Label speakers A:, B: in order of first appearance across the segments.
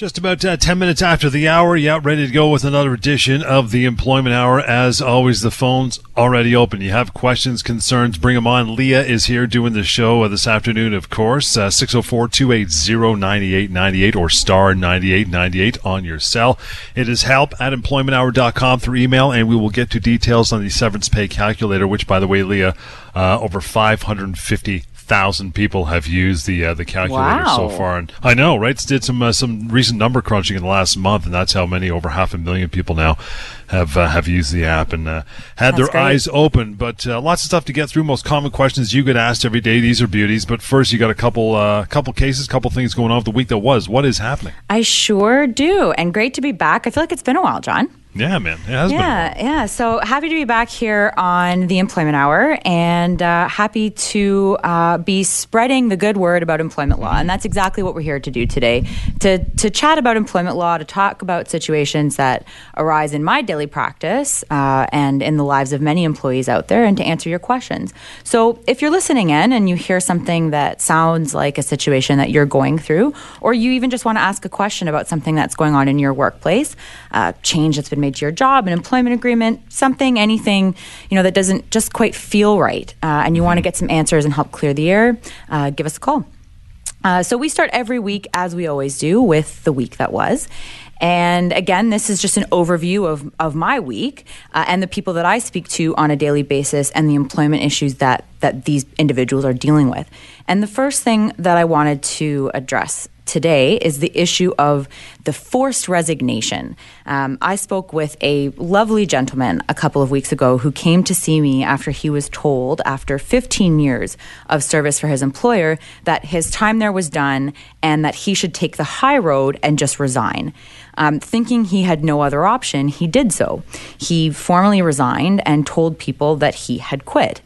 A: Just about uh, 10 minutes after the hour, yeah, ready to go with another edition of the Employment Hour. As always, the phone's already open. You have questions, concerns, bring them on. Lia is here doing the show uh, this afternoon, of course. Uh, 604 280 9898 or star 9898 on your cell. It is help at employmenthour.com through email, and we will get to details on the severance pay calculator, which, by the way, Lia, uh, over 550 thousand people have used the uh, the calculator
B: Wow.
A: so far, and I know, right? Did some uh, some recent number crunching in the last month, and that's how many over half a million people now have uh, have used the app and uh, had
B: That's
A: their
B: great.
A: eyes open. But uh, lots of stuff to get through. Most common questions you get asked every day. These are beauties. But first, you got a couple uh, couple cases, couple things going on the week that was. What is happening?
B: I sure do. And great to be back. I feel like it's been a while, John.
A: Yeah, man, it has been.
B: Yeah, yeah. So happy to be back here on the Employment Hour and uh, happy to uh, be spreading the good word about employment law. And that's exactly what we're here to do today to, to chat about employment law, to talk about situations that arise in my daily practice uh, and in the lives of many employees out there, and to answer your questions. So if you're listening in and you hear something that sounds like a situation that you're going through, or you even just want to ask a question about something that's going on in your workplace, uh, change that's been made to your job, an employment agreement, something, anything, you know, that doesn't just quite feel right, uh, and you want to get some answers and help clear the air, uh, give us a call. Uh, so we start every week, as we always do, with the week that was. And again, this is just an overview of, of my week uh, and the people that I speak to on a daily basis and the employment issues that, that these individuals are dealing with. And the first thing that I wanted to address today is the issue of the forced resignation. Um, I spoke with a lovely gentleman a couple of weeks ago who came to see me after he was told, after 15 years of service for his employer, that his time there was done and that he should take the high road and just resign. Um, thinking he had no other option, he did so. He formally resigned and told people that he had quit.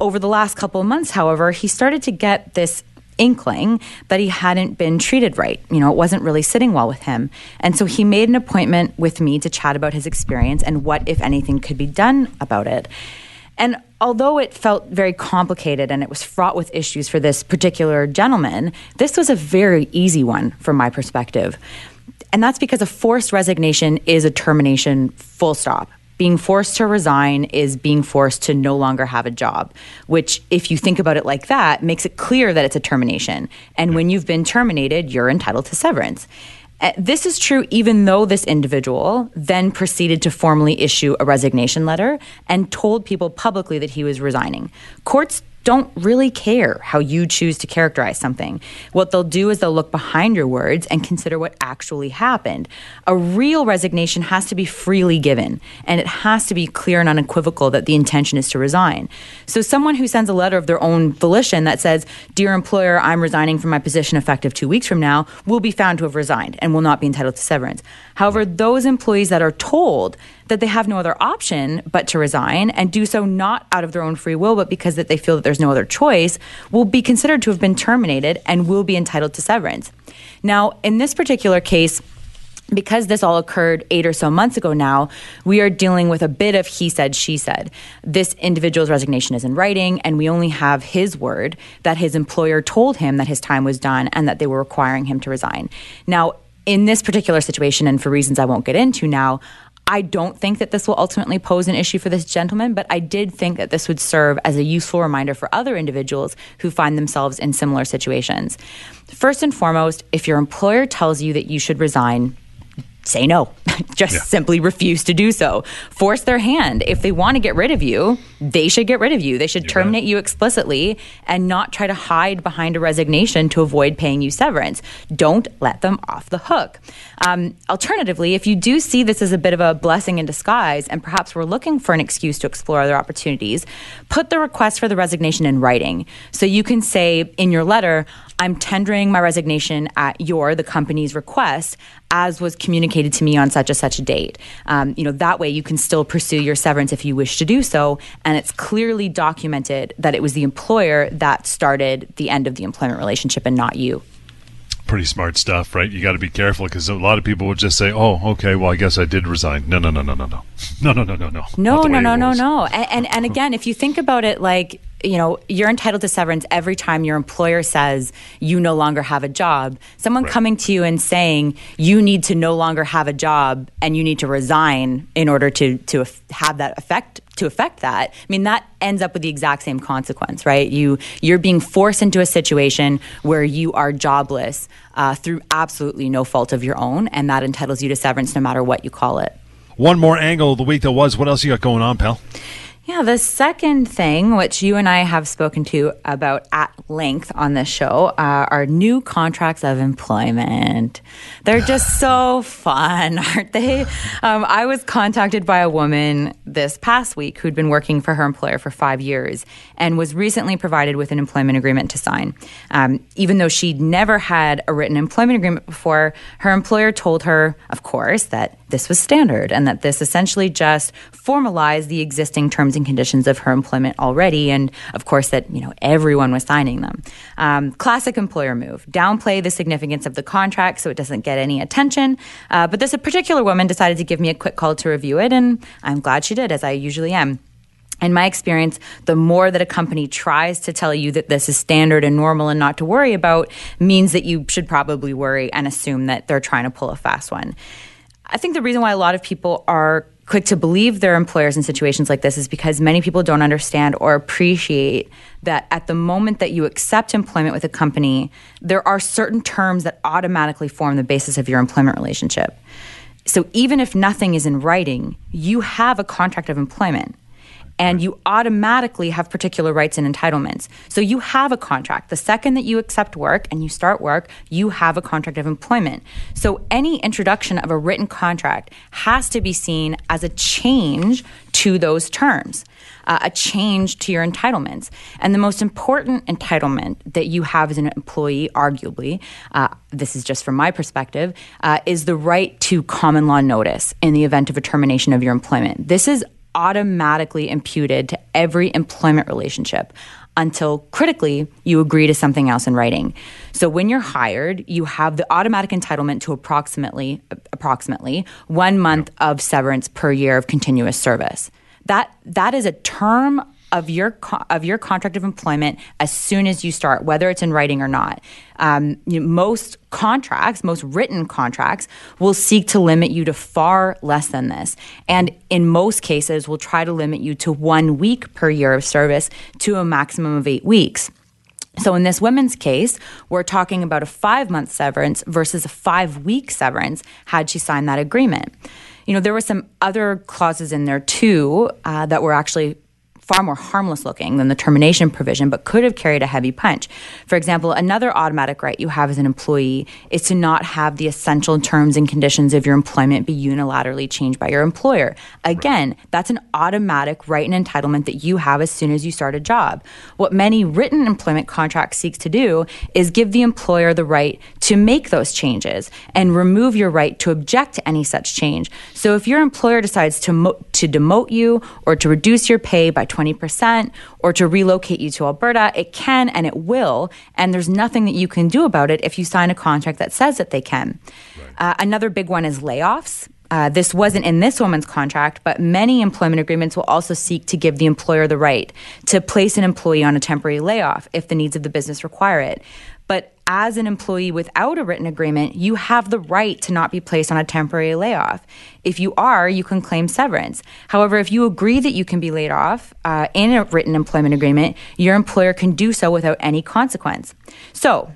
B: Over the last couple of months, however, he started to get this inkling that he hadn't been treated right. You know, it wasn't really sitting well with him. And so he made an appointment with me to chat about his experience and what, if anything, could be done about it. And although it felt very complicated and it was fraught with issues for this particular gentleman, this was a very easy one from my perspective. And that's because a forced resignation is a termination, full stop. Being forced to resign is being forced to no longer have a job, which, if you think about it like that, makes it clear that it's a termination. And when you've been terminated, you're entitled to severance. Uh, This is true even though this individual then proceeded to formally issue a resignation letter and told people publicly that he was resigning. Courts don't really care how you choose to characterize something. What they'll do is they'll look behind your words and consider what actually happened. A real resignation has to be freely given, and it has to be clear and unequivocal that the intention is to resign. So, someone who sends a letter of their own volition that says, Dear employer, I'm resigning from my position effective two weeks from now, will be found to have resigned and will not be entitled to severance. However, those employees that are told that they have no other option but to resign and do so not out of their own free will, but because that they feel that there's no other choice, will be considered to have been terminated and will be entitled to severance. Now, in this particular case, because this all occurred eight or so months ago now, we are dealing with a bit of he said, she said. This individual's resignation is in writing, and we only have his word that his employer told him that his time was done and that they were requiring him to resign. Now, in this particular situation, and for reasons I won't get into now, I don't think that this will ultimately pose an issue for this gentleman, but I did think that this would serve as a useful reminder for other individuals who find themselves in similar situations. First and foremost, if your employer tells you that you should resign, say no. Just
A: Yeah.
B: simply refuse to do so. Force their hand. If they want to get rid of you, they should get rid of you. They should terminate you explicitly and not try to hide behind a resignation to avoid paying you severance. Don't let them off the hook. Um, alternatively, if you do see this as a bit of a blessing in disguise and perhaps we're looking for an excuse to explore other opportunities, put the request for the resignation in writing. So you can say in your letter, I'm tendering my resignation at your, the company's request, as was communicated to me on such and such a date. Um, you know, that way you can still pursue your severance if you wish to do so, and it's clearly documented that it was the employer that started the end of the employment relationship and not you.
A: Pretty smart stuff, right? You got to be careful because a lot of people would just say, "Oh, okay, well, I guess I did resign." No, no, no, no, no, no, no, no, no, no, no.
B: No, no, no, no, no. And, and and again, if you think about it, like you know, you're entitled to severance every time your employer says you no longer have a job. Someone right. coming to you and saying you need to no longer have a job and you need to resign in order to to have that effect to affect that. I mean, that ends up with the exact same consequence, right? You you're being forced into a situation where you are jobless uh, through absolutely no fault of your own, and that entitles you to severance no matter what you call it.
A: One more angle of the week that was. What else you got going on, pal?
B: Yeah, the second thing, which you and I have spoken to about at length on this show, uh, are new contracts of employment. They're just so fun, aren't they? Um, I was contacted by a woman this past week who'd been working for her employer for five years and was recently provided with an employment agreement to sign. Um, even though she'd never had a written employment agreement before, her employer told her, of course, that this was standard and that this essentially just formalized the existing terms and conditions of her employment already. And of course, that, you know, everyone was signing them. Um, classic employer move. Downplay the significance of the contract so it doesn't get any attention. Uh, but this particular woman decided to give me a quick call to review it, and I'm glad she did, as I usually am. In my experience, the more that a company tries to tell you that this is standard and normal and not to worry about means that you should probably worry and assume that they're trying to pull a fast one. I think the reason why a lot of people are quick to believe their employers in situations like this is because many people don't understand or appreciate that at the moment that you accept employment with a company, there are certain terms that automatically form the basis of your employment relationship. So even if nothing is in writing, you have a contract of employment and you automatically have particular rights and entitlements. So you have a contract. The second that you accept work and you start work, you have a contract of employment. So any introduction of a written contract has to be seen as a change to those terms. Uh, a change to your entitlements. And the most important entitlement that you have as an employee, arguably, uh, this is just from my perspective, uh, is the right to common law notice in the event of a termination of your employment. This is automatically imputed to every employment relationship until critically you agree to something else in writing. So when you're hired, you have the automatic entitlement to approximately approximately 1 month of severance per year of continuous service. That that is a term of your of your contract of employment as soon as you start, whether it's in writing or not. Um, you know, most contracts, most written contracts, will seek to limit you to far less than this, and in most cases, will try to limit you to one week per year of service to a maximum of eight weeks. So, in this woman's case, we're talking about a five month severance versus a five week severance had she signed that agreement. You know, there were some other clauses in there too uh, that were actually far more harmless looking than the termination provision, but could have carried a heavy punch. For example, another automatic right you have as an employee is to not have the essential terms and conditions of your employment be unilaterally changed by your employer. Again, that's an automatic right and entitlement that you have as soon as you start a job. What many written employment contracts seeks to do is give the employer the right to make those changes and remove your right to object to any such change. So if your employer decides to mo- to demote you or to reduce your pay by 20% or to relocate you to Alberta, it can and it will. And there's nothing that you can do about it if you sign a contract that says that they can. Right. Uh, another big one is layoffs. Uh, this wasn't in this woman's contract, but many employment agreements will also seek to give the employer the right to place an employee on a temporary layoff if the needs of the business require it. But as an employee without a written agreement, you have the right to not be placed on a temporary layoff. If you are, you can claim severance. However, if you agree that you can be laid off uh, in a written employment agreement, your employer can do so without any consequence. So,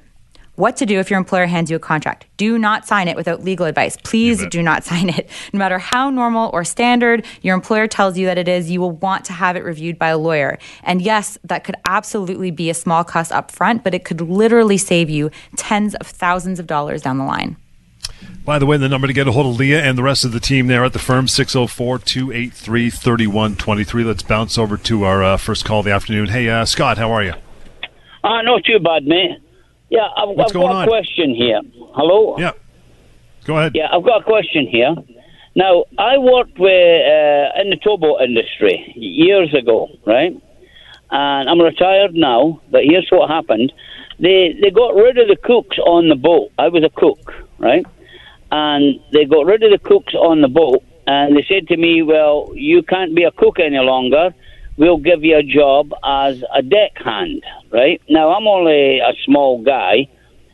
B: what to do if your employer hands you a contract. Do not sign it without legal advice. Please do not sign it. No matter how normal or standard your employer tells you that it is, you will want to have it reviewed by a lawyer. And yes, that could absolutely be a small cost up front, but it could literally save you tens of thousands of dollars down the line.
A: By the way, the number to get a hold of Lia and the rest of the team there at the firm, 604 283 3123. Let's bounce over to our uh, first call of the afternoon. Hey, uh, Scott, how are you?
C: Uh, not too bad, mate. Yeah, I've,
A: What's
C: I've got
A: on?
C: a question here. Hello?
A: Yeah. Go ahead.
C: Yeah, I've got a question here. Now, I worked with uh, in the towboat industry years ago, right? And I'm retired now, but here's what happened. They they got rid of the cooks on the boat. I was a cook, right? And they got rid of the cooks on the boat, and they said to me, "Well, you can't be a cook any longer. We'll give you a job as a deckhand, right? Now, I'm only a small guy,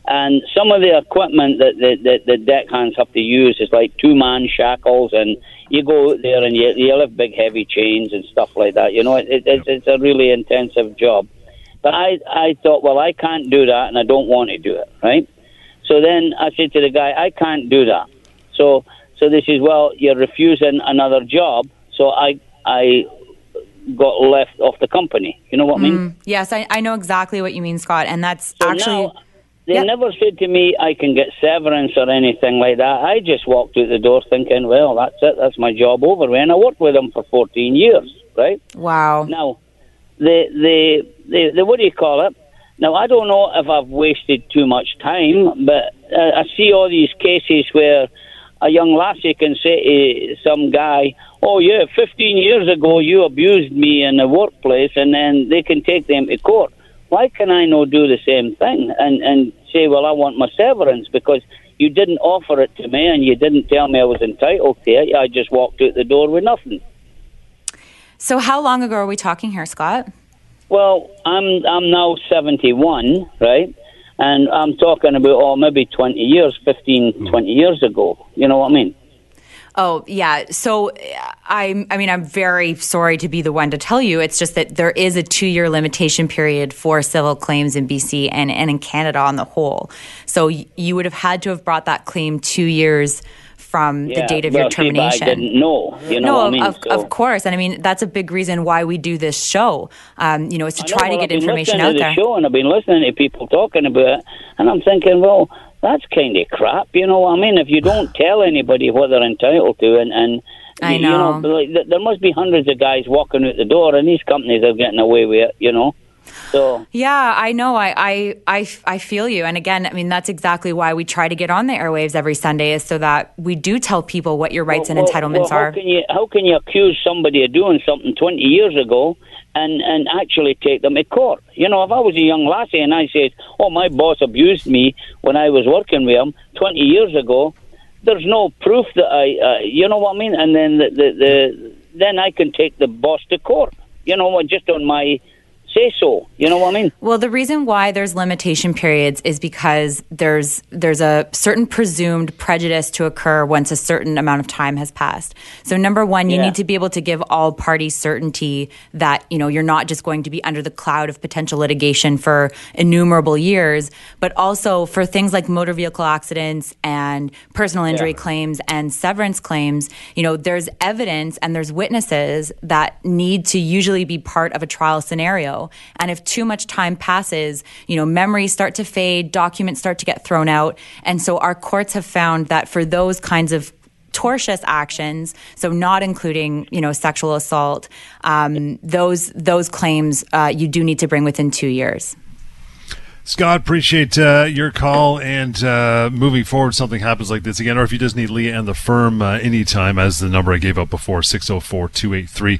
C: and some of the equipment that the, the, the deckhands have to use is like two man shackles, and you go out there and you, you lift big heavy chains and stuff like that. You know, it, it, it's, it's a really intensive job. But I, I thought, well, I can't do that, and I don't want to do it, right? So then I said to the guy, I can't do that. So, so this is well, you're refusing another job. So I, I got left off the company. You know what I mean?
B: Mm, yes, I, I know exactly what you mean, Scott, and that's
C: So
B: actually.
C: now, they
B: Yep.
C: never said to me I can get severance or anything like that. I just walked out the door thinking, well, that's it, that's my job over. And I worked with them for 14 years, right?
B: Wow.
C: Now, the, the, the, the what do you call it? Now, I don't know if I've wasted too much time, but uh, I see all these cases where a young lassie can say to some guy, "Oh yeah, 15 years ago you abused me in the workplace," and then they can take them to court. Why can I not do the same thing and and say, "Well, I want my severance because you didn't offer it to me and you didn't tell me I was entitled to it. I just walked out the door with nothing."
B: So, how long ago are we talking here, Scott?
C: Well, I'm I'm now 71, right? And I'm talking about oh maybe 20 years, 15, hmm. 20 years ago. You know what I mean?
B: Oh yeah. So I'm. I mean I'm very sorry to be the one to tell you. It's just that there is a two year limitation period for civil claims in BC and, and in Canada on the whole. So you would have had to have brought that claim two years from the date of your termination.
C: I didn't know. You know
B: no,
C: what I
B: of,
C: mean?
B: of,
C: So-
B: of course, and I mean that's a big reason why we do this show. Um, you know, is to
C: know,
B: try to
C: well,
B: get
C: I've been
B: information
C: listening
B: out
C: to the
B: there.
C: show and I've been listening to people talking about it, and I'm thinking, well, that's kind of crap. You know what I mean? If you don't tell anybody what they're entitled to, and and
B: I
C: you know,
B: know.
C: like, th- there must be hundreds of guys walking out the door, and these companies are getting away with it. You know, so
B: Yeah, I know. I, I, I, I feel you. And again, I mean, that's exactly why we try to get on the airwaves every Sunday is so that we do tell people what your rights and entitlements
C: well,
B: are.
C: How can you how can you accuse somebody of doing something twenty years ago and and actually take them to court? You know, if I was a young lassie and I said, "Oh, my boss abused me when I was working with him twenty years ago," there's no proof that I, uh, you know what I mean? And then the, the the then I can take the boss to court. You know what? Just on my say so. You know what I mean?
B: Well, the reason why there's limitation periods is because there's there's a certain presumed prejudice to occur once a certain amount of time has passed. So number one, you
C: Yeah.
B: need to be able to give all parties certainty that you know you're not just going to be under the cloud of potential litigation for innumerable years, but also for things like motor vehicle accidents and personal injury
C: Yeah.
B: claims and severance claims. You know, there's evidence and there's witnesses that need to usually be part of a trial scenario. And if too much time passes, you know, memories start to fade, documents start to get thrown out. And so our courts have found that for those kinds of tortious actions, so not including you know sexual assault, um, those those claims uh, you do need to bring within two years.
A: Scott, appreciate uh, your call and uh, moving forward, something happens like this again, or if you just need Lia and the firm uh, anytime, as the number I gave up before, 604 283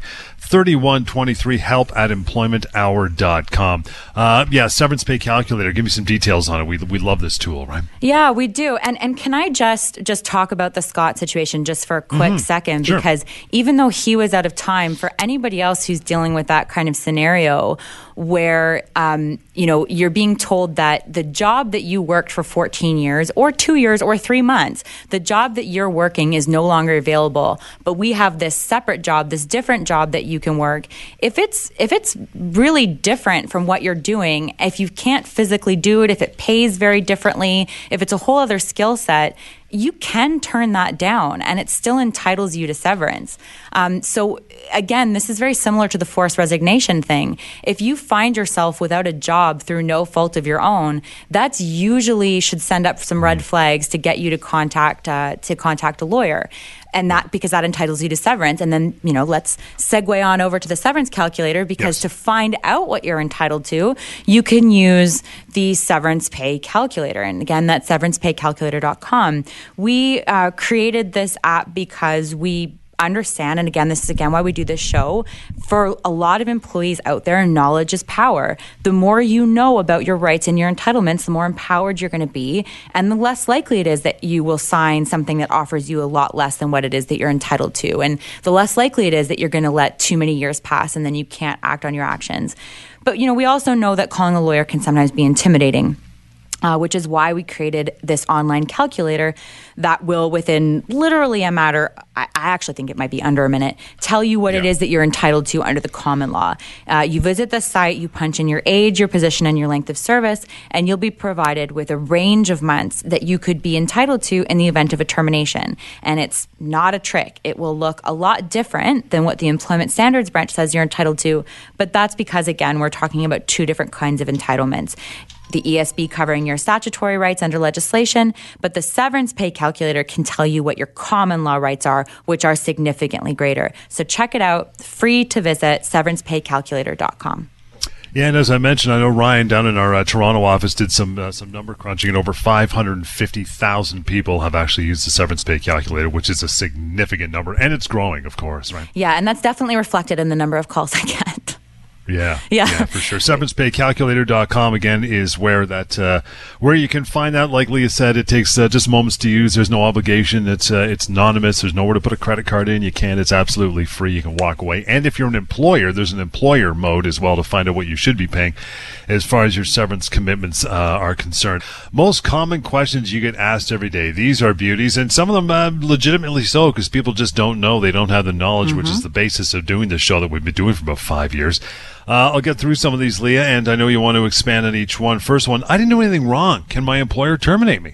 A: 3123, help at employmenthour.com. Uh, yeah, severance pay calculator. Give me some details on it. We, we love this tool, right?
B: Yeah, we do. And and can I just just talk about the Scott situation just for a quick second
A: Sure.
B: because even though he was out of time for anybody else who's dealing with that kind of scenario where um, you know you're being told that the job that you worked for 14 years or 2 years or 3 months the job that you're working is no longer available but we have this separate job this different job that you can work. If it's if it's really different from what you're doing if you can't physically do it if it pays very differently if it's a whole other skill set you can turn that down and it still entitles you to severance. Um, so, again, this is very similar to the forced resignation thing. If you find yourself without a job through no fault of your own, that's usually should send up some red flags to get you to contact uh, to contact a lawyer. And that because that entitles you to severance. And then, you know, let's segue on over to the severance calculator because
A: Yes.
B: to find out what you're entitled to, you can use the severance pay calculator. And again, that's severancepaycalculator.com. We uh, created this app because we understand, and again, this is again why we do this show. For a lot of employees out there, knowledge is power. The more you know about your rights and your entitlements, the more empowered you're going to be, and the less likely it is that you will sign something that offers you a lot less than what it is that you're entitled to, and the less likely it is that you're going to let too many years pass and then you can't act on your actions. But you know, we also know that calling a lawyer can sometimes be intimidating uh, which is why we created this online calculator that will, within literally a matter, I, I actually think it might be under a minute, tell you what yeah. it is that you're entitled to under the common law. Uh, you visit the site, you punch in your age, your position, and your length of service, and you'll be provided with a range of months that you could be entitled to in the event of a termination. And it's not a trick. It will look a lot different than what the Employment Standards Branch says you're entitled to, but that's because, again, we're talking about two different kinds of entitlements the ESB covering your statutory rights under legislation, but the severance pay calculator can tell you what your common law rights are, which are significantly greater. So check it out, free to visit severancepaycalculator.com.
A: Yeah, and as I mentioned, I know Ryan down in our uh, Toronto office did some uh, some number crunching, and over 550,000 people have actually used the severance pay calculator, which is a significant number, and it's growing, of course, right?
B: Yeah, and that's definitely reflected in the number of calls I get.
A: Yeah, yeah, yeah, for sure. SeverancePayCalculator.com again is where that uh, where you can find that Like Lia said, it takes uh, just moments to use. There's no obligation. It's uh, it's anonymous. There's nowhere to put a credit card in. You can. It's absolutely free. You can walk away. And if you're an employer, there's an employer mode as well to find out what you should be paying, as far as your severance commitments uh, are concerned. Most common questions you get asked every day. These are beauties, and some of them uh, legitimately so because people just don't know. They don't have the knowledge, mm-hmm. which is mm-hmm. the basis of doing this show that we've been doing for about five years. Uh, I'll get through some of these, Lia, and I know you want to expand on each one. First one, I didn't do anything wrong. Can my employer terminate me?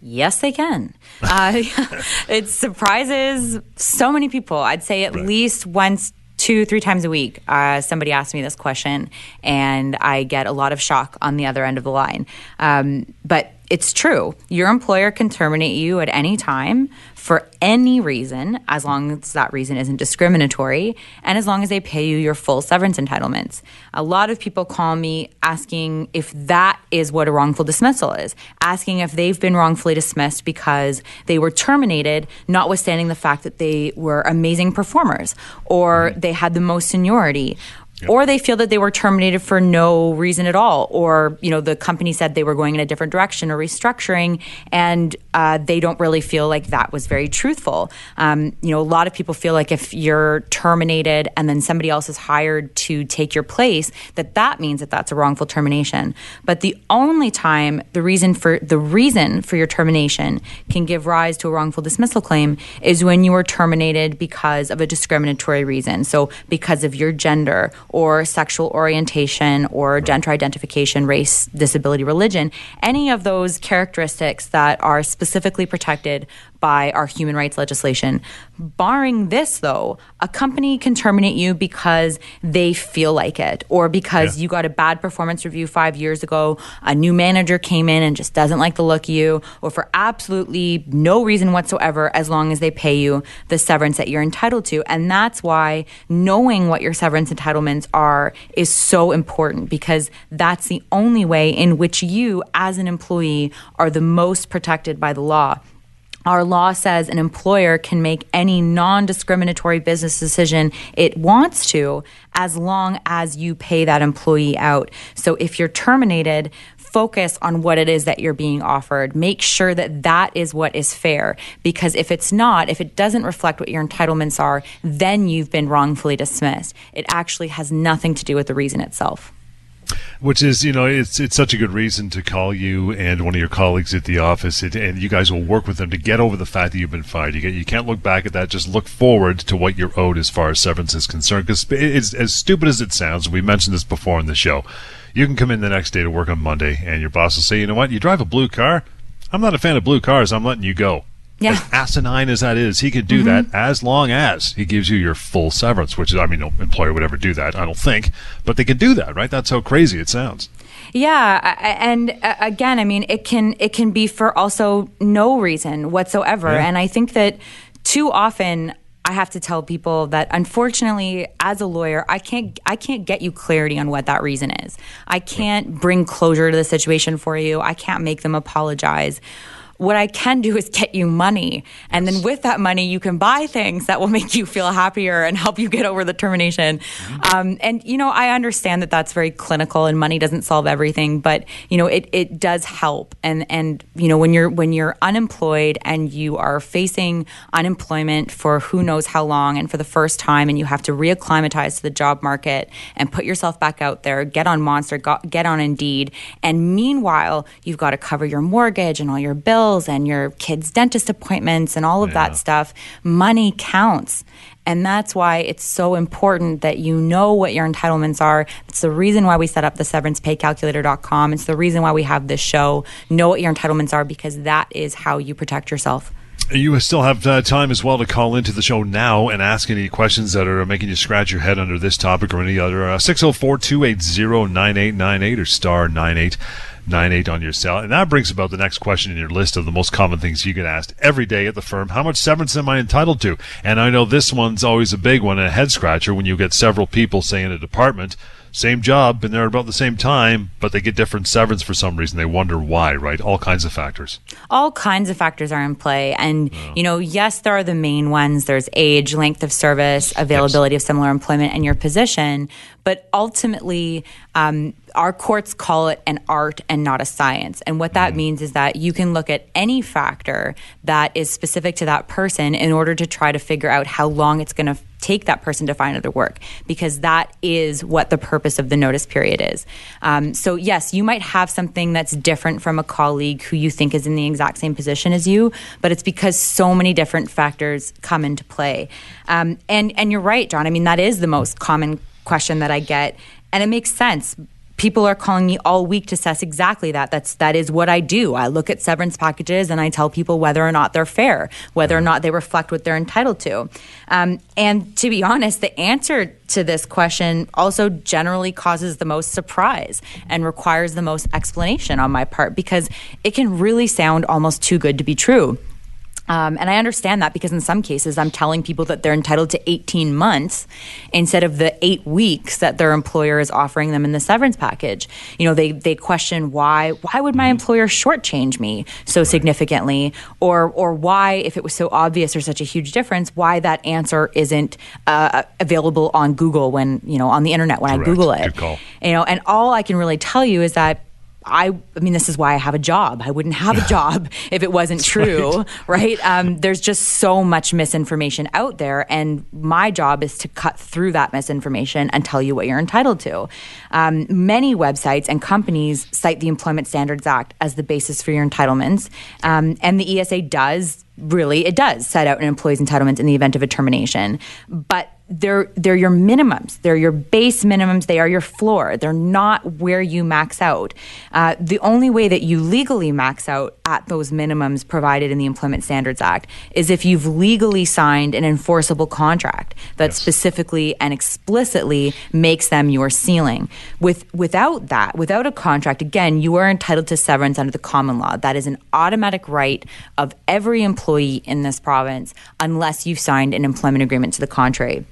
B: Yes, they can. Uh, it surprises so many people. I'd say at right. least once, two, three times a week, uh, somebody asks me this question, and I get a lot of shock on the other end of the line. Um, but it's true. Your employer can terminate you at any time for any reason, as long as that reason isn't discriminatory, and as long as they pay you your full severance entitlements. A lot of people call me asking if that is what a wrongful dismissal is, asking if they've been wrongfully dismissed because they were terminated, notwithstanding the fact that they were amazing performers, or they had the most seniority, Or they feel that they were terminated for no reason at all, or you know the company said they were going in a different direction or restructuring, and uh, they don't really feel like that was very truthful. Um, you know, a lot of people feel like if you're terminated and then somebody else is hired to take your place, that that means that that's a wrongful termination. But the only time the reason for the reason for your termination can give rise to a wrongful dismissal claim is when you were terminated because of a discriminatory reason. So because of your gender or sexual orientation or gender identification, race, disability, religion, any of those characteristics that are specifically protected by our human rights legislation. Barring this, though, a company can terminate you because they feel like it, or because yeah. you got a bad performance review five years ago, a new manager came in and just doesn't like the look of you, or for absolutely no reason whatsoever, as long as they pay you the severance that you're entitled to. And that's why knowing what your severance entitlements are is so important because that's the only way in which you, as an employee, are the most protected by the law our law says an employer can make any non discriminatory business decision it wants to as long as you pay that employee out. So if you're terminated, focus on what it is that you're being offered. Make sure that that is what is fair. Because if it's not, if it doesn't reflect what your entitlements are, then you've been wrongfully dismissed. It actually has nothing to do with the reason itself
A: which is you know it's it's such a good reason to call you and one of your colleagues at the office it, and you guys will work with them to get over the fact that you've been fired. You, get, you can't look back at that. Just look forward to what you're owed as far as severance is concerned because it's as stupid as it sounds. We mentioned this before in the show. You can come in the next day to work on monday and your boss will say you know what? You drive a blue car. I'm not a fan of blue cars. I'm letting you go
B: yeah.
A: As asinine as that is, he could do mm-hmm. that as long as he gives you your full severance, which is, I mean, no employer would ever do that, I don't think, but they can do that, right? That's how crazy it sounds.
B: Yeah, and uh, again, I mean, it can it can be for also no reason whatsoever, yeah. and I think that too often I have to tell people that unfortunately as a lawyer I can't I can't get you clarity on what that reason is. I can't bring closure to the situation for you. I can't make them apologize what I can do is get you money. And then with that money, you can buy things that will make you feel happier and help you get over the termination. Mm-hmm. Um, and, you know, I understand that that's very clinical and money doesn't solve everything, but, you know, it, it does help. And, and, you know, when you're, when you're unemployed and you are facing unemployment for who knows how long and for the first time, and you have to reacclimatize to the job market and put yourself back out there, get on Monster, get on Indeed. And meanwhile, you've got to cover your mortgage and all your bills and your kids' dentist appointments and all of yeah. that stuff. Money counts. And that's why it's so important that you know what your entitlements are. It's the reason why we set up the severancepaycalculator.com. It's the reason why we have this show. Know what your entitlements are because that is how you protect yourself.
A: You still have uh, time as well to call into the show now and ask any questions that are making you scratch your head under this topic or any other. Uh, 604 280 9898 or star 9898 on your cell. And that brings about the next question in your list of the most common things you get asked every day at the firm. How much severance am I entitled to? And I know this one's always a big one, and a head scratcher when you get several people, say, in a department same job, been there about the same time, but they get different severance for some reason. They wonder why, right? All kinds of factors.
B: All kinds of factors are in play. And, yeah. you know, yes, there are the main ones. There's age, length of service, availability yes. of similar employment, and your position. But ultimately, um, our courts call it an art and not a science. And what that mm. means is that you can look at any factor that is specific to that person in order to try to figure out how long it's going to take that person to find other work because that is what the purpose of the notice period is. Um, so, yes, you might have something that's different from a colleague who you think is in the exact same position as you, but it's because so many different factors come into play. Um, and, and you're right, John. I mean, that is the most common question that I get. And it makes sense people are calling me all week to assess exactly that. That's that is what i do. I look at severance packages and i tell people whether or not they're fair whether or not they reflect what they're entitled to. Um, and to be honest the answer to this question also generally causes the most surprise and requires the most explanation on my part because it can really sound almost too good to be true um, and I understand that because in some cases I'm telling people that they're entitled to 18 months instead of the eight weeks that their employer is offering them in the severance package. You know, they they question why why would my employer shortchange me so significantly, or or why if it was so obvious there's such a huge difference, why that answer isn't uh, available on Google when you know on the internet when
A: Correct.
B: I Google it. You know, and all I can really tell you is that I, I mean, this is why I have a job. I wouldn't have a job if it wasn't true, right? right? Um, there's just so much misinformation out there, and my job is to cut through that misinformation and tell you what you're entitled to. Um, many websites and companies cite the Employment Standards Act as the basis for your entitlements, um, and the ESA does really it does set out an employee's entitlements in the event of a termination, but they're they're your minimums. They're your base minimums. They are your floor. They're not where you max out. Uh, the only way that you legally max out at those minimums provided in the Employment Standards Act is if you've legally signed an enforceable contract that yes. specifically and explicitly makes them your ceiling. With without that, without a contract, again, you are entitled to severance under the common law. That is an automatic right of every employee in this province, unless you've signed an employment agreement to the contrary.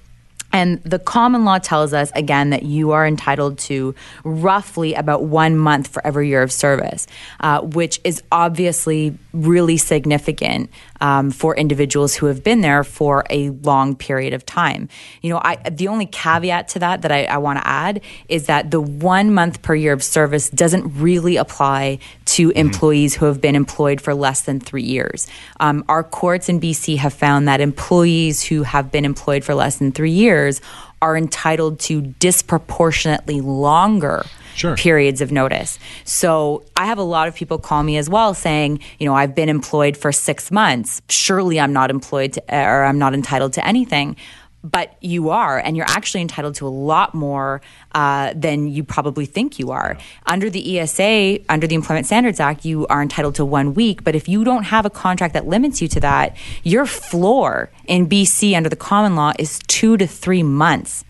B: And the common law tells us, again, that you are entitled to roughly about one month for every year of service, uh, which is obviously really significant um, for individuals who have been there for a long period of time. You know, I, the only caveat to that that I, I want to add is that the one month per year of service doesn't really apply to mm-hmm. employees who have been employed for less than three years. Um, our courts in BC have found that employees who have been employed for less than three years are entitled to disproportionately longer sure. periods of notice. So I have a lot of people call me as well saying, you know, I've been employed for six months. Surely I'm not employed to, or I'm not entitled to anything. But you are, and you're actually entitled to a lot more uh, than you probably think you are. Under the ESA, under the Employment Standards Act, you are entitled to one week. But if you don't have a contract that limits you to that, your floor in BC under the common law is two to three months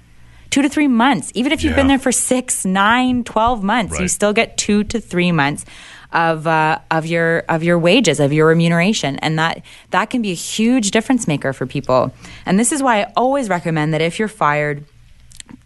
B: two to three months. Even if you've yeah. been there for six, nine, 12 months, right. you still get two to three months of uh, of your of your wages, of your remuneration, and that that can be a huge difference maker for people. And this is why I always recommend that if you're fired,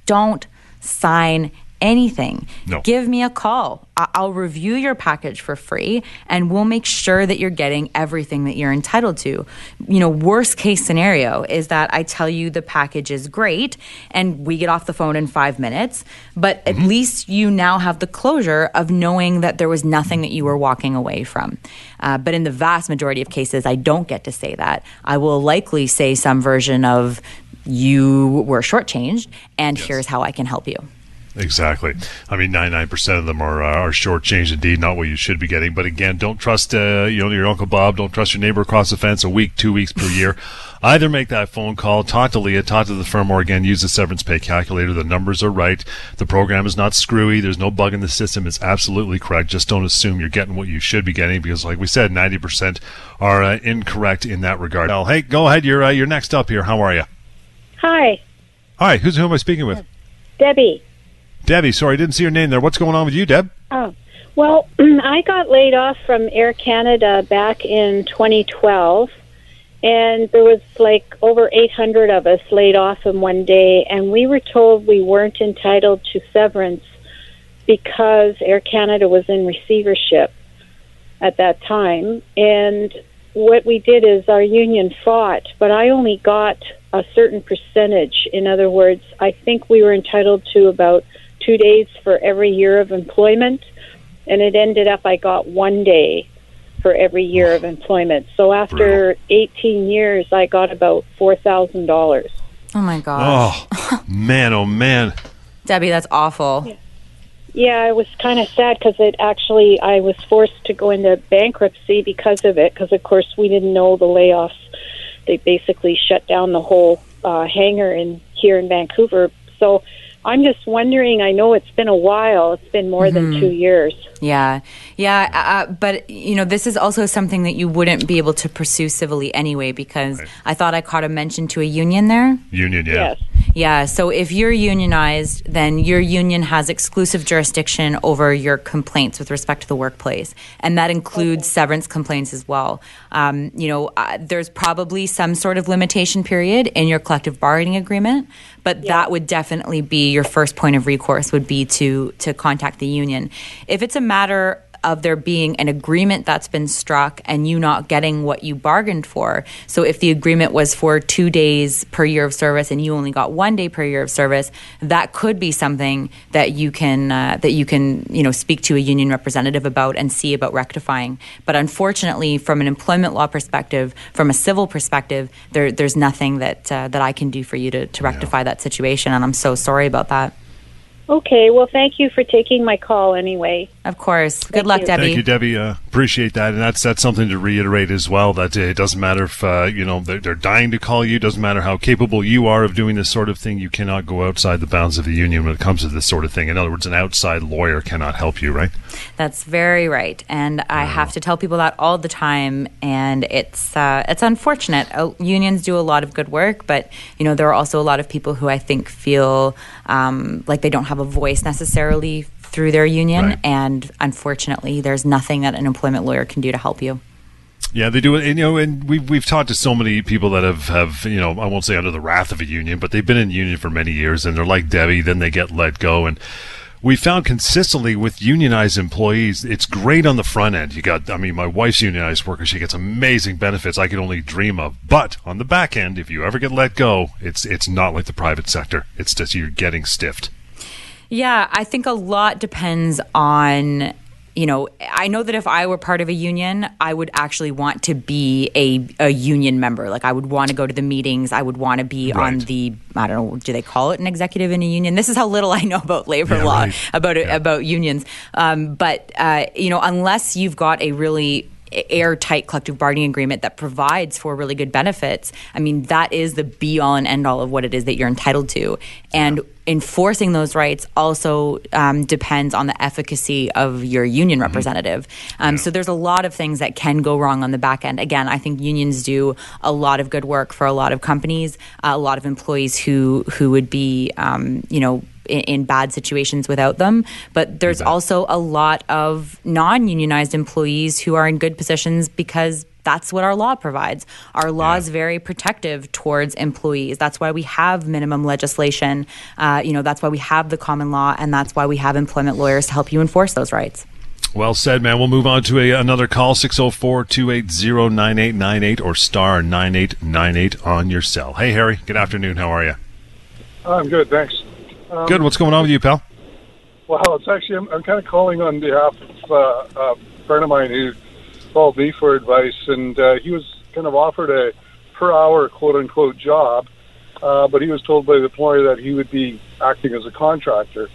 B: don't sign anything,
A: No.
B: give me a call. I'll review your package for free and we'll make sure that you're getting everything that you're entitled to. You know, worst case scenario is that I tell you the package is great and we get off the phone in five minutes, but at least you now have the closure of knowing that there was nothing that you were walking away from. Uh, but in the vast majority of cases, I don't get to say that. I will likely say some version of, you were shortchanged, and here's how I can help you.
A: Exactly. I mean, 99% of them are uh, are shortchanged indeed, not what you should be getting. But again, don't trust uh, you know your Uncle Bob. Don't trust your neighbor across the fence a week, two weeks per year. Either make that phone call, talk to Lia, talk to the firm, or again, use the severance pay calculator. The numbers are right. The program is not screwy. There's no bug in the system. It's absolutely correct. Just don't assume you're getting what you should be getting because, like we said, 90% are uh, incorrect in that regard. Well, hey, go ahead. You're, uh, you're next up here. How are you?
D: Hi,
A: Hi, who's, who am I speaking with?
D: Debbie.
A: Debbie. Sorry, I didn't see your name there. What's going on with you, Deb?
D: Oh, well, I got laid off from Air Canada back in 2012, and there was like over 800 of us laid off in one day, and we were told we weren't entitled to severance because Air Canada was in receivership at that time. And what we did is our union fought, but I only got a certain percentage. In other words, I think we were entitled to about two days for every year of employment, and it ended up I got one day for every year of employment. So after 18 years, I got about $4,000.
B: Oh my gosh.
A: Oh, man, oh, man.
B: Debbie, that's awful.
D: Yeah, I was kind of sad because it actually I was forced to go into bankruptcy because of it. Because of course we didn't know the layoffs. They basically shut down the whole uh, hangar in here in Vancouver. So I'm just wondering. I know it's been a while. It's been more than two years.
B: Yeah, yeah, uh, but you know, this is also something that you wouldn't be able to pursue civilly anyway, because I thought I caught a mention to a union there.
A: Union, yeah.
D: Yes.
B: Yeah, so if you're unionized, then your union has exclusive jurisdiction over your complaints with respect to the workplace, and that includes severance complaints as well. Um, you know, uh, there's probably some sort of limitation period in your collective bargaining agreement, but that would definitely be your first point of recourse. Would be to to contact the union if it's a matter of there being an agreement that's been struck and you not getting what you bargained for. So if the agreement was for two days per year of service and you only got one day per year of service, that could be something that you can uh, that you can you know speak to a union representative about and see about rectifying. But unfortunately, from an employment law perspective, from a civil perspective, there, there's nothing that uh, that I can do for you to, to rectify that situation, and I'm so sorry about that.
D: Okay. Well, thank you for taking my call anyway.
B: Of course. Good
D: Thank
B: luck,
D: you.
B: Debbie.
A: Thank you, Debbie. Uh, appreciate that, and that's that's something to reiterate as well. That uh, it doesn't matter if uh, you know they're, they're dying to call you. Doesn't matter how capable you are of doing this sort of thing. You cannot go outside the bounds of the union when it comes to this sort of thing. In other words, an outside lawyer cannot help you, right?
B: That's very right, and I have to tell people that all the time. And it's uh, it's unfortunate. Uh, unions do a lot of good work, but you know there are also a lot of people who I think feel um, like they don't have a voice necessarily through their union,
A: Right.
B: and unfortunately, there's nothing that an employment lawyer can do to help you.
A: Yeah, they do it. And, you know, and we've we've talked to so many people that have have you know I won't say under the wrath of a union, but they've been in union for many years, and they're like Debbie. Then they get let go, and we found consistently with unionized employees, it's great on the front end. You got, I mean, my wife's unionized worker; she gets amazing benefits I could only dream of. But on the back end, if you ever get let go, it's it's not like the private sector. It's just you're getting stiffed.
B: Yeah, I think a lot depends on. You know, I know that if I were part of a union, I would actually want to be a, a union member. Like, I would want to go to the meetings. I would want to be on the, I don't know, do they call it an executive in a union? This is how little I know about labor
A: Yeah,
B: law,
A: right.
B: about
A: Yeah.
B: about unions. Um, but, uh, you know, unless you've got a really airtight collective bargaining agreement that provides for really good benefits, I mean, that is the be all and end all of what it is that you're entitled to. And enforcing those rights also um, depends on the efficacy of your union representative. Um, So there's a lot of things that can go wrong on the back end. Again, I think unions do a lot of good work for a lot of companies, uh, a lot of employees who who would be, um, you know. In, in bad situations without them, but there's also a lot of non-unionized employees who are in good positions because that's what our law provides. Our law is very protective towards employees. That's why we have minimum legislation. Uh, you know, that's why we have the common law, and that's why we have employment lawyers to help you enforce those rights.
A: Well said, man. We'll move on to a, another call 604 280 9898 or star 9898 on your cell. Hey, Harry. Good afternoon. How are you?
E: I'm good, thanks. Um,
A: Good. What's going on with you, pal?
E: Well, it's actually I'm, I'm kind of calling on behalf of uh, a friend of mine who called me for advice, and uh, he was kind of offered a per hour quote unquote job, uh, but he was told by the employer that he would be acting as a contractor.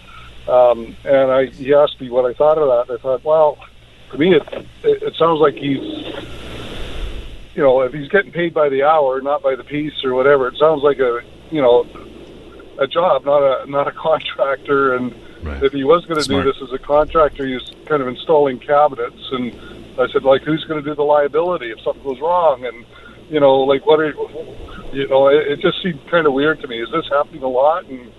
E: Um, and I, he asked me what I thought of that. I thought, well, to me, it, it, it sounds like he's, you know, if he's getting paid by the hour, not by the piece or whatever, it sounds like a, you know, a job, not a not a contractor. And
A: Right.
E: if he was going to do this as a contractor, he was kind of installing cabinets. And I said, like, who's going to do the liability if something goes wrong? And you know, like, what are you know? It, it just seemed kind of weird to me. Is this happening a lot? And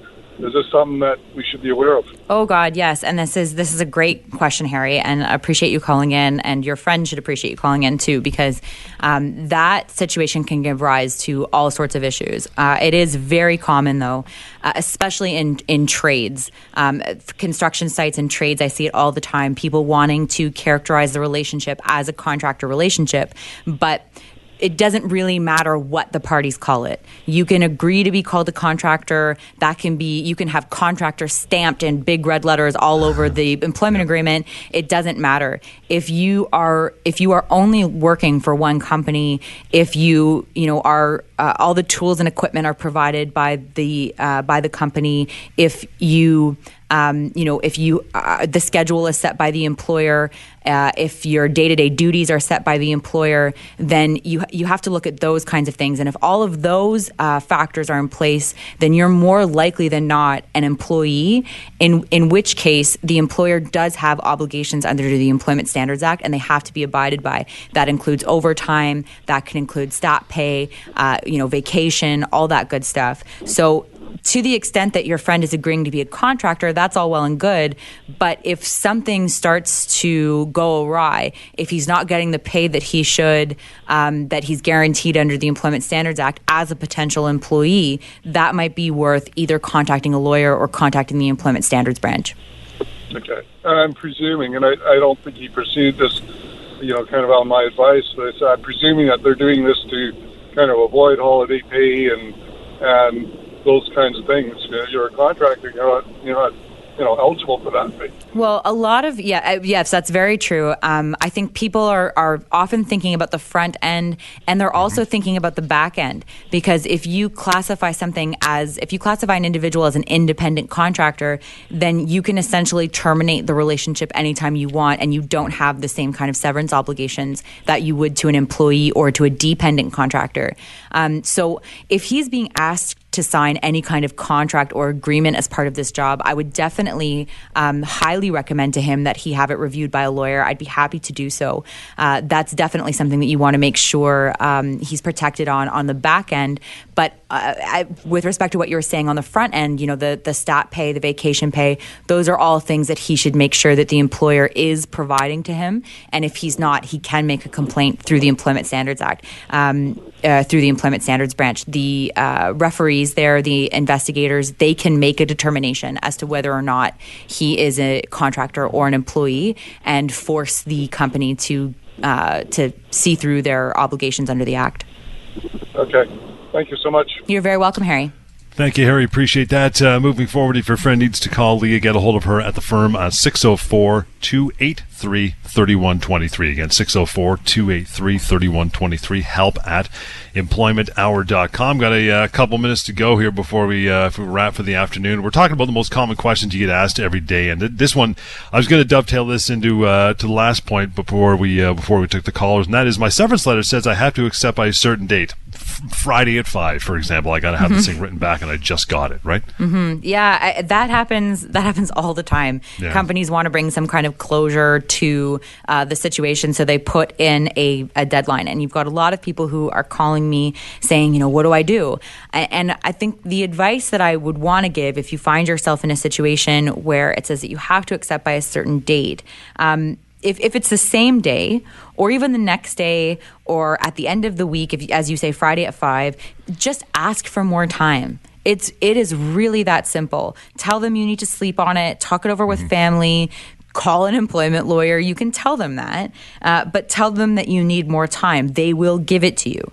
E: is this something that we should be aware of?
B: Oh God, yes. And this is this is a great question, Harry, and I appreciate you calling in, and your friend should appreciate you calling in too, because um, that situation can give rise to all sorts of issues. Uh, it is very common, though, uh, especially in in trades, um, construction sites and trades. I see it all the time. People wanting to characterize the relationship as a contractor relationship, but it doesn't really matter what the parties call it. You can agree to be called a contractor. That can be, you can have contractor stamped in big red letters all over the employment agreement. It doesn't matter. If you are, if you are only working for one company, if you, you know, are, uh, all the tools and equipment are provided by the, uh, by the company, if you, um, you know, if you uh, the schedule is set by the employer, uh, if your day to day duties are set by the employer, then you you have to look at those kinds of things. And if all of those uh, factors are in place, then you're more likely than not an employee. In in which case, the employer does have obligations under the Employment Standards Act, and they have to be abided by. That includes overtime. That can include stat pay, uh, you know, vacation, all that good stuff. So to the extent that your friend is agreeing to be a contractor, that's all well and good. But if something starts to go awry, if he's not getting the pay that he should, um, that he's guaranteed under the Employment Standards Act as a potential employee, that might be worth either contacting a lawyer or contacting the Employment Standards Branch.
E: Okay. I'm presuming, and I, I don't think he pursued this, you know, kind of on my advice, but I'm presuming that they're doing this to kind of avoid holiday pay and and those kinds of things. You're a contractor, you're not, you're not, you know, eligible for that pay.
B: Well, a lot of yeah, uh, yes, that's very true. Um, I think people are are often thinking about the front end, and they're also thinking about the back end because if you classify something as if you classify an individual as an independent contractor, then you can essentially terminate the relationship anytime you want, and you don't have the same kind of severance obligations that you would to an employee or to a dependent contractor. Um, so if he's being asked to sign any kind of contract or agreement as part of this job, I would definitely um, highly recommend to him that he have it reviewed by a lawyer. I'd be happy to do so. Uh, that's definitely something that you want to make sure um, he's protected on on the back end. But uh, I, with respect to what you were saying on the front end, you know, the the stat pay, the vacation pay, those are all things that he should make sure that the employer is providing to him. And if he's not, he can make a complaint through the Employment Standards Act, um, uh, through the Employment Standards Branch. The uh, referees there, the investigators, they can make a determination as to whether or not he is a contractor or an employee, and force the company to uh, to see through their obligations under the act.
E: Okay. Thank you so much.
B: You're very welcome, Harry.
A: Thank you, Harry. Appreciate that. Uh, moving forward, if your friend needs to call Lia, get a hold of her at the firm uh, 604 283 3123. Again, 604 283 3123. Help at employmenthour.com. Got a uh, couple minutes to go here before we, uh, we wrap for the afternoon. We're talking about the most common questions you get asked every day. And th- this one, I was going to dovetail this into uh, to the last point before we, uh, before we took the callers. And that is my severance letter says I have to accept by a certain date. Friday at 5, for example. I got to have this thing written back and I just got it, right?
B: Yeah, I, that happens. That happens all the time.
A: Yeah.
B: Companies want to bring some kind of closure to uh, the situation, so they put in a, a deadline. And you've got a lot of people who are calling me saying, you know, what do I do? And I think the advice that I would want to give, if you find yourself in a situation where it says that you have to accept by a certain date. Um, if, if it's the same day or even the next day or at the end of the week, if as you say Friday at five, just ask for more time. It's it is really that simple. Tell them you need to sleep on it. Talk it over with family. Call an employment lawyer. You can tell them that, uh, but tell them that you need more time. They will give it to you.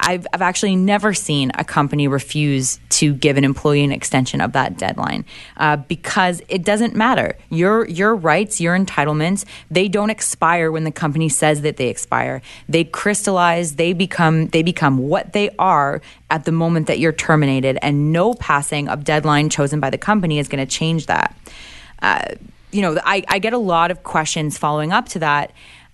B: I've, I've actually never seen a company refuse to give an employee an extension of that deadline uh, because it doesn't matter. Your your rights, your entitlements, they don't expire when the company says that they expire. They crystallize. They become they become what they are at the moment that you're terminated, and no passing of deadline chosen by the company is going to change that. Uh, you know, I, I get a lot of questions following up to that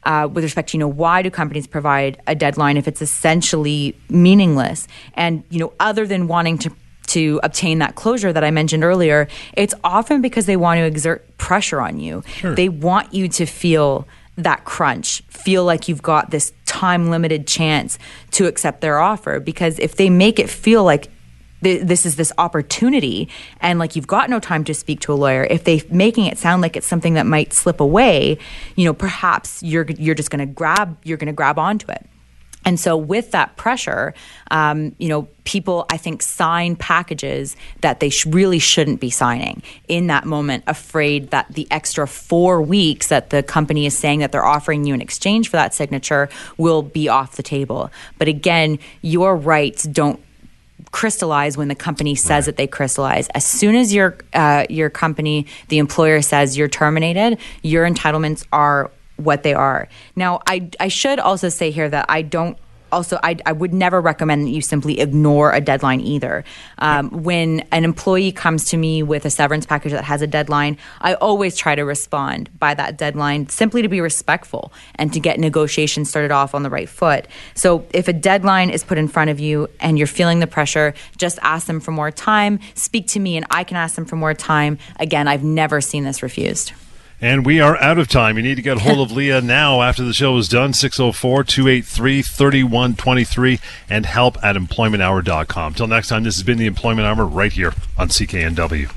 B: uh, with respect to you know why do companies provide a deadline if it's essentially meaningless and you know other than wanting to to obtain that closure that I mentioned earlier, it's often because they want to exert pressure on you.
A: Sure.
B: They want you to feel that crunch, feel like you've got this time limited chance to accept their offer. Because if they make it feel like th- this is this opportunity and like you've got no time to speak to a lawyer. If they're making it sound like it's something that might slip away you know perhaps you're you're just going to grab you're going to grab onto it. And so, with that pressure, um, you know, people I think sign packages that they sh- really shouldn't be signing. In that moment, afraid that the extra four weeks that the company is saying that they're offering you in exchange for that signature will be off the table. But again, your rights don't crystallize when the company says that they crystallize. As soon as your uh, your company, the employer says you're terminated, your entitlements are what they are. Now, I I should also say here that I don't also I, I would never recommend that you simply ignore a deadline either. Um, when an employee comes to me with a severance package that has a deadline i always try to respond by that deadline simply to be respectful and to get negotiations started off on the right foot. So if a deadline is put in front of you and you're feeling the pressure just ask them for more time. Speak to me and i can ask them for more time. Again i've never seen this refused
A: And we are out of time. You need to get a hold of Lia now after the show is done, 604 283 3123, and help at employmenthour.com. Till next time, this has been the Employment Hour right here on CKNW.